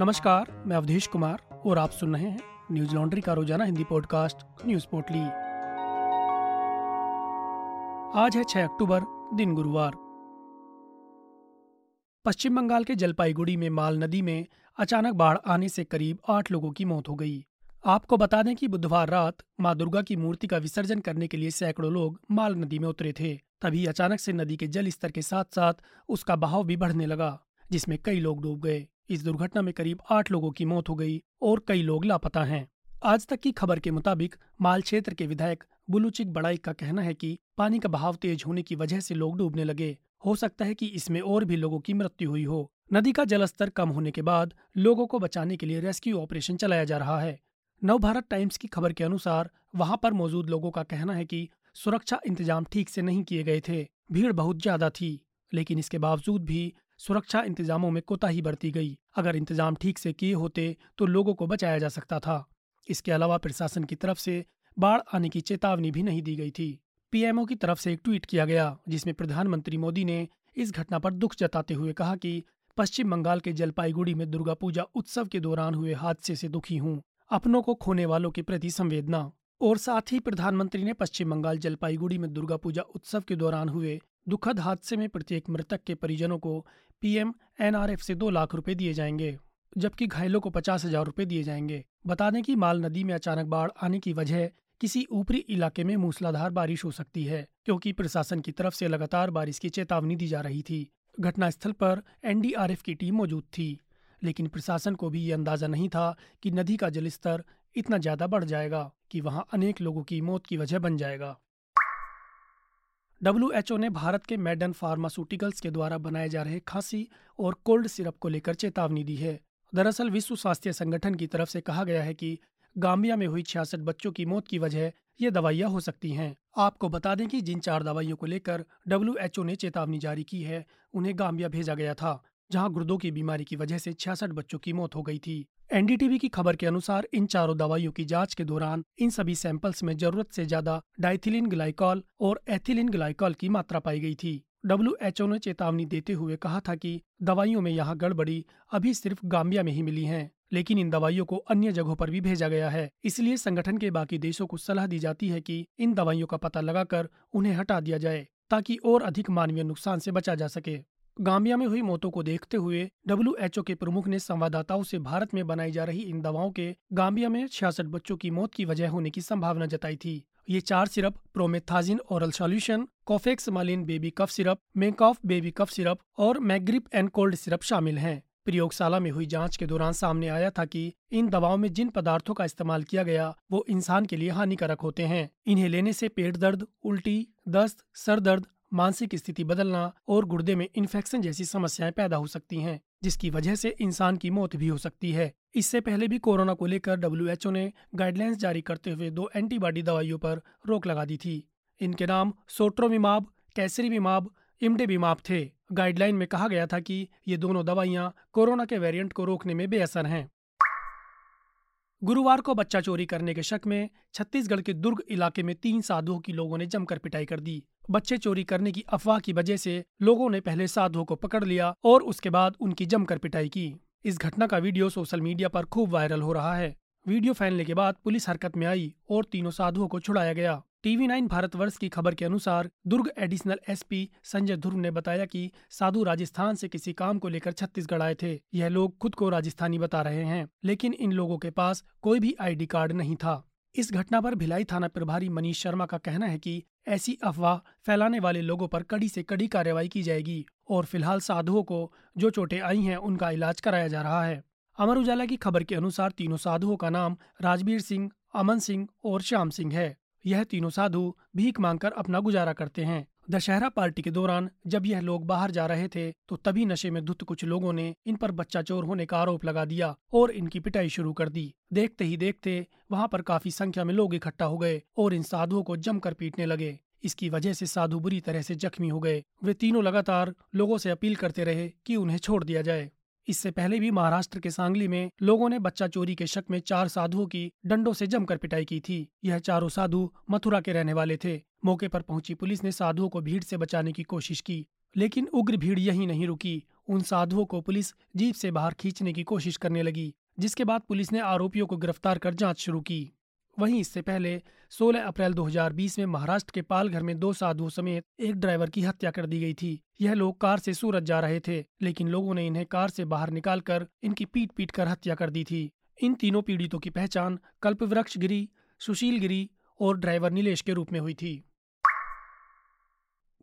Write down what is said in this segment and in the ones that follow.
नमस्कार, मैं अवधेश कुमार और आप सुन रहे हैं न्यूज़ लॉन्ड्री का रोज़ाना हिंदी पॉडकास्ट न्यूज़ पोर्टली। आज है 6 अक्टूबर, दिन गुरुवार। पश्चिम बंगाल के जलपाईगुड़ी में माल नदी में अचानक बाढ़ आने से करीब आठ लोगों की मौत हो गई। आपको बता दें कि बुधवार रात माँ दुर्गा की मूर्ति का विसर्जन करने के लिए सैकड़ों लोग माल नदी में उतरे थे। तभी अचानक से नदी के जल स्तर के साथ साथ उसका बहाव भी बढ़ने लगा, जिसमें कई लोग डूब गए। इस दुर्घटना में करीब आठ लोगों की मौत हो गई और कई लोग लापता हैं। आज तक की खबर के मुताबिक माल क्षेत्र के विधायक बुलूचिक बड़ाई का कहना है कि पानी का बहाव तेज होने की वजह से लोग डूबने लगे। हो सकता है कि इसमें और भी लोगों की मृत्यु हुई हो। नदी का जलस्तर कम होने के बाद लोगों को बचाने के लिए रेस्क्यू ऑपरेशन चलाया जा रहा है। नव भारत टाइम्स की खबर के अनुसार वहाँ पर मौजूद लोगों का कहना है कि सुरक्षा इंतज़ाम ठीक से नहीं किए गए थे। भीड़ बहुत ज़्यादा थी, लेकिन इसके बावजूद भी सुरक्षा इंतजामों में कोताही बरती गई। अगर इंतज़ाम ठीक से किए होते तो लोगों को बचाया जा सकता था। इसके अलावा प्रशासन की तरफ़ से बाढ़ आने की चेतावनी भी नहीं दी गई थी। पीएमओ की तरफ़ से एक ट्वीट किया गया, जिसमें प्रधानमंत्री मोदी ने इस घटना पर दुख जताते हुए कहा कि पश्चिम बंगाल के जलपाईगुड़ी में दुर्गा पूजा उत्सव के दौरान हुए हादसे से दुखी हूँ। अपनों को खोने वालों के प्रति संवेदना। और साथ ही प्रधानमंत्री ने पश्चिम बंगाल जलपाईगुड़ी में दुर्गा पूजा उत्सव के दौरान हुए दुखद हादसे में प्रत्येक मृतक के परिजनों को पीएम एनआरएफ से दो लाख रुपए दिए जाएँगे, जबकि घायलों को पचास हज़ार रुपए दिए जाएँगे। बता दें कि माल नदी में अचानक बाढ़ आने की वजह किसी ऊपरी इलाके में मूसलाधार बारिश हो सकती है, क्योंकि प्रशासन की तरफ़ से लगातार बारिश की चेतावनी दी जा रही थी। घटनास्थल पर एनडीआरएफ की टीम मौजूद थी, लेकिन प्रशासन को भी ये अंदाज़ा नहीं था कि नदी का जलस्तर इतना ज़्यादा बढ़ जाएगा कि वहाँ अनेक लोगों की मौत की वजह बन जाएगा। डब्ल्यूएचओ ने भारत के मेडन फार्मास्यूटिकल्स के द्वारा बनाए जा रहे खांसी और कोल्ड सिरप को लेकर चेतावनी दी है। दरअसल, विश्व स्वास्थ्य संगठन की तरफ़ से कहा गया है कि गाम्बिया में हुई छियासठ बच्चों की मौत की वजह ये दवाइयाँ हो सकती हैं। आपको बता दें कि जिन चार दवाइयों को लेकर डब्ल्यूएचओ ने चेतावनी जारी की है, उन्हें गाम्बिया भेजा गया था। जहाँ गुर्दों की बीमारी की वजह से छियासठ बच्चों की मौत हो गई थी। एनडीटीवी की खबर के अनुसार इन चारों दवाइयों की जाँच के दौरान इन सभी सैंपल्स में ज़रूरत से ज़्यादा डाइथिलिन ग्लाइकॉल और एथिलिन ग्लाइकॉल की मात्रा पाई गई थी। डब्ल्यूएचओ ने चेतावनी देते हुए कहा था कि दवाइयों में यहाँ गड़बड़ी अभी सिर्फ़ गाम्बिया में ही मिली है, लेकिन इन दवाइयों को अन्य जगहों पर भी भेजा गया है। इसलिए संगठन के बाकी देशों को सलाह दी जाती है कि इन दवाइयों का पता लगाकर उन्हें हटा दिया जाए, ताकि और अधिक मानवीय नुकसान से बचा जा सके। गाम्बिया में हुई मौतों को देखते हुए डब्ल्यूएचओ के प्रमुख ने संवाददाताओं से भारत में बनाई जा रही इन दवाओं के गाम्बिया में छियासठ बच्चों की मौत की वजह होने की संभावना जताई थी। ये चार syrup, promethazine oral solution Kofexmalin baby cough syrup, Makoff baby cough syrup और मैग्रिप एंड कोल्ड सिरप शामिल हैं। प्रयोगशाला में हुई जाँच के दौरान सामने आया था कि इन दवाओं में जिन पदार्थों का इस्तेमाल किया गया, वो इंसान के लिए हानिकारक होते हैं। इन्हें लेने से पेट दर्द, उल्टी, दस्त, सर दर्द मानसिक स्थिति बदलना और गुर्दे में इन्फेक्शन जैसी समस्याएँ पैदा हो सकती हैं, जिसकी वजह से इंसान की मौत भी हो सकती है। इससे पहले भी कोरोना को लेकर डब्ल्यू ने गाइडलाइंस जारी करते हुए दो एंटीबॉडी दवाइयों पर रोक लगा दी थी। इनके नाम सोट्रोविमाब कैसरीविमाब इमडेविमाब थे। गाइडलाइन में कहा गया था कि ये दोनों दवाइयाँ कोरोना के वेरिएंट को रोकने में बेअसर हैं। गुरुवार को बच्चा चोरी करने के शक में छत्तीसगढ़ के दुर्ग इलाके में तीन साधुओं की लोगों ने जमकर पिटाई कर दी। बच्चे चोरी करने की अफवाह की वजह से लोगों ने पहले साधुओं को पकड़ लिया और उसके बाद उनकी जमकर पिटाई की। इस घटना का वीडियो सोशल मीडिया पर खूब वायरल हो रहा है। वीडियो फैलने के बाद पुलिस हरकत में आई और तीनों साधुओं को छुड़ाया गया। टीवी नाइन भारतवर्ष की खबर के अनुसार दुर्ग एडिशनल एसपी संजय ध्रुव ने बताया कि साधु राजस्थान से किसी काम को लेकर छत्तीसगढ़ आए थे। यह लोग खुद को राजस्थानी बता रहे हैं, लेकिन इन लोगों के पास कोई भी आईडी कार्ड नहीं था। इस घटना पर भिलाई थाना प्रभारी मनीष शर्मा का कहना है कि ऐसी अफवाह फैलाने वाले लोगों पर कड़ी से कड़ी कार्रवाई की जाएगी, और फ़िलहाल साधुओं को जो चोटें आई हैं, उनका इलाज कराया जा रहा है। अमर उजाला की खबर के अनुसार तीनों साधुओं का नाम राजवीर सिंह, अमन सिंह और श्याम सिंह है। यह तीनों साधु भीख मांगकर अपना गुजारा करते हैं। दशहरा पार्टी के दौरान जब यह लोग बाहर जा रहे थे तो तभी नशे में धुत कुछ लोगों ने इन पर बच्चा चोर होने का आरोप लगा दिया और इनकी पिटाई शुरू कर दी। देखते ही देखते वहाँ पर काफ़ी संख्या में लोग इकट्ठा हो गए और इन साधुओं को जमकर पीटने लगे। इसकी वजह से साधु बुरी तरह से जख्मी हो गए। वे तीनों लगातार लोगों से अपील करते रहे कि उन्हें छोड़ दिया जाए। इससे पहले भी महाराष्ट्र के सांगली में लोगों ने बच्चा चोरी के शक में चार साधुओं की डंडों से जमकर पिटाई की थी। यह चारों साधु मथुरा के रहने वाले थे। मौके पर पहुँची पुलिस ने साधुओं को भीड़ से बचाने की कोशिश की, लेकिन उग्र भीड़ यही नहीं रुकी। उन साधुओं को पुलिस जीप से बाहर खींचने की कोशिश करने लगी, जिसके बाद पुलिस ने आरोपियों को गिरफ़्तार कर जाँच शुरू की। वहीं इससे पहले 16 अप्रैल 2020 में महाराष्ट्र के पालघर में दो साधुओं समेत एक ड्राइवर की हत्या कर दी गई थी। यह लोग कार से सूरत जा रहे थे, लेकिन लोगों ने इन्हें कार से बाहर निकालकर इनकी पीट पीट कर हत्या कर दी थी। इन तीनों पीड़ितों की पहचान कल्पवृक्ष गिरी सुशील गिरी और ड्राइवर नीलेश के रूप में हुई थी।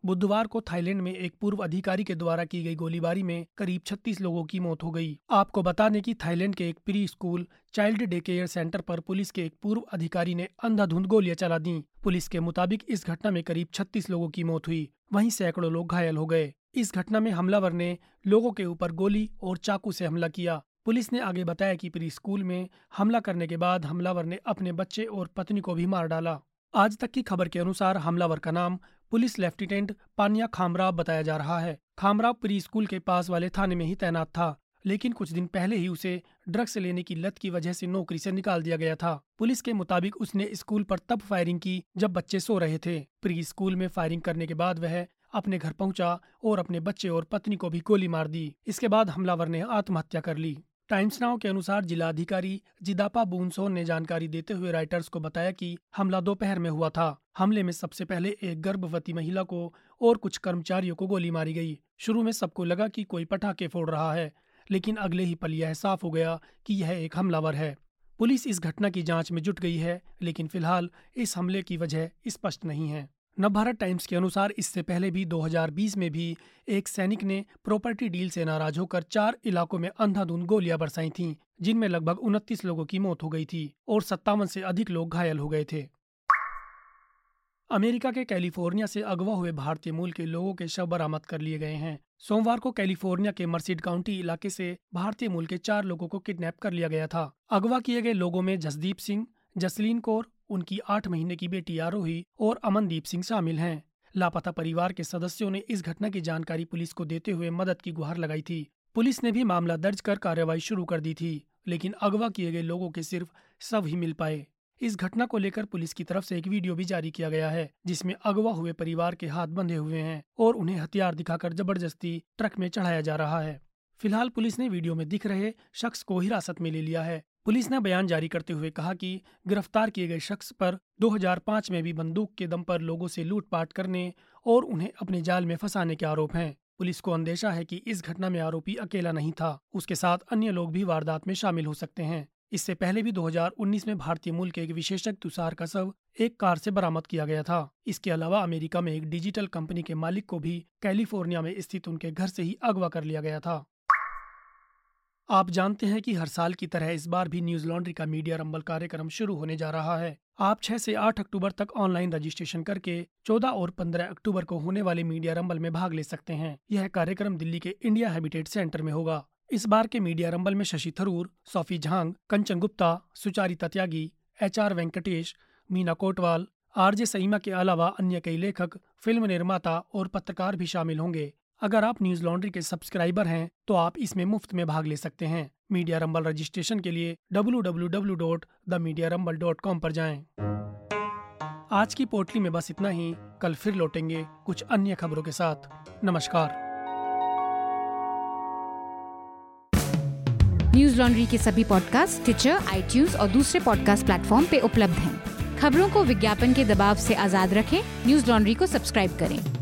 बुधवार को थाईलैंड में एक पूर्व अधिकारी के द्वारा की गई गोलीबारी में करीब 36 लोगों की मौत हो गई। आपको बता दें कि थाईलैंड के एक pre school child day care center पर पुलिस के एक पूर्व अधिकारी ने अंधाधुंध गोलियाँ चला दी। पुलिस के मुताबिक इस घटना में करीब 36 लोगों की मौत हुई। वहीं सैकड़ों लोग घायल हो गए। इस घटना में हमलावर ने लोगों के ऊपर गोली और चाकू से हमला किया। पुलिस ने आगे बताया कि प्री स्कूल में हमला करने के बाद हमलावर ने अपने बच्चे और पत्नी को भी मार डाला। आज तक की खबर के अनुसार हमलावर का नाम पुलिस लेफ्टिनेंट पानिया खामराव बताया जा रहा है। खामराव प्री स्कूल के पास वाले थाने में ही तैनात था, लेकिन कुछ दिन पहले ही उसे ड्रग्स लेने की लत की वजह से नौकरी से निकाल दिया गया था। पुलिस के मुताबिक उसने स्कूल पर तब फायरिंग की जब बच्चे सो रहे थे। प्री स्कूल में फायरिंग करने के बाद वह अपने घर पहुँचा और अपने बच्चे और पत्नी को भी गोली मार दी। इसके बाद हमलावर ने आत्महत्या कर ली। टाइम्स नाउ के अनुसार जिलाधिकारी जिदापा बूनसोन ने जानकारी देते हुए राइटर्स को बताया कि हमला दोपहर में हुआ था। हमले में सबसे पहले एक गर्भवती महिला को और कुछ कर्मचारियों को गोली मारी गई। शुरू में सबको लगा कि कोई पटाखे फोड़ रहा है, लेकिन अगले ही पल यह साफ़ हो गया कि यह एक हमलावर है। पुलिस इस घटना की जाँच में जुट गई है, लेकिन फ़िलहाल इस हमले की वजह स्पष्ट नहीं है। नवभारत टाइम्स के अनुसार इससे पहले भी 2020 में भी एक सैनिक ने प्रॉपर्टी डील से नाराज़ होकर चार इलाकों में अंधाधुंध गोलियाँ बरसाई थीं, जिनमें लगभग उनतीस लोगों की मौत हो गई थी और सत्तावन से अधिक लोग घायल हो गए थे। अमेरिका के कैलिफ़ोर्निया से अगवा हुए भारतीय मूल के लोगों के शव बरामद कर लिए गए हैं। सोमवार को कैलिफ़ोर्निया के मर्सिड काउंटी इलाके से भारतीय मूल के चार लोगों को किडनैप कर लिया गया था। अगवा किए गए लोगों में जसदीप सिंह जसलीन कौर उनकी आठ महीने की बेटी आरोही और अमनदीप सिंह शामिल हैं। लापता परिवार के सदस्यों ने इस घटना की जानकारी पुलिस को देते हुए मदद की गुहार लगाई थी। पुलिस ने भी मामला दर्ज कर कार्रवाई शुरू कर दी थी, लेकिन अगवा किए गए लोगों के सिर्फ़ सब ही मिल पाए। इस घटना को लेकर पुलिस की तरफ़ से एक वीडियो भी जारी किया गया है, जिसमें अगवा हुए परिवार के हाथ बंधे हुए हैं और उन्हें हथियार दिखाकर ज़बरदस्ती ट्रक में चढ़ाया जा रहा है। फ़िलहाल पुलिस ने वीडियो में दिख रहे शख्स को हिरासत में ले लिया है। पुलिस ने बयान जारी करते हुए कहा कि गिरफ़्तार किए गए शख्स पर 2005 में भी बंदूक के दम पर लोगों से लूटपाट करने और उन्हें अपने जाल में फंसाने के आरोप हैं। पुलिस को अंदेशा है कि इस घटना में आरोपी अकेला नहीं था। उसके साथ अन्य लोग भी वारदात में शामिल हो सकते हैं। इससे पहले भी 2019 में भारतीय मूल के एक विशेषज्ञ तुषार का शव एक कार से बरामद किया गया था। इसके अलावा अमेरिका में एक डिजिटल कंपनी के मालिक को भी कैलिफ़ोर्निया में स्थित उनके घर से ही अगवा कर लिया गया था। आप जानते हैं कि हर साल की तरह इस बार भी न्यूज़ लॉन्ड्री का मीडिया रंबल कार्यक्रम शुरू होने जा रहा है। आप 6 से 8 अक्टूबर तक ऑनलाइन रजिस्ट्रेशन करके 14 और 15 अक्टूबर को होने वाले मीडिया रंबल में भाग ले सकते हैं। यह कार्यक्रम दिल्ली के इंडिया हैबिटेट सेंटर में होगा। इस बार के मीडिया रंबल में Shashi Tharoor, Sophie Zhang, Kanchan Gupta Sucharita Tyagi H R Venkatesh, Meena Kotwal, RJ Saima के अलावा अन्य कई लेखक, फ़िल्म निर्माता और पत्रकार भी शामिल होंगे। अगर आप न्यूज़ लॉन्ड्री के सब्सक्राइबर हैं तो आप इसमें मुफ़्त में भाग ले सकते हैं। मीडिया रंबल रजिस्ट्रेशन के लिए www.themediarumble.com पर जाएँ। आज की पोटली में बस इतना ही। कल फिर लौटेंगे कुछ अन्य खबरों के साथ। नमस्कार। न्यूज़ लॉन्ड्री के सभी पॉडकास्ट ट्विटर आई और दूसरे पॉडकास्ट प्लेटफॉर्म पे उपलब्ध हैं। खबरों को विज्ञापन के दबाव से आज़ाद रखें। न्यूज़ लॉन्ड्री को सब्सक्राइब करें।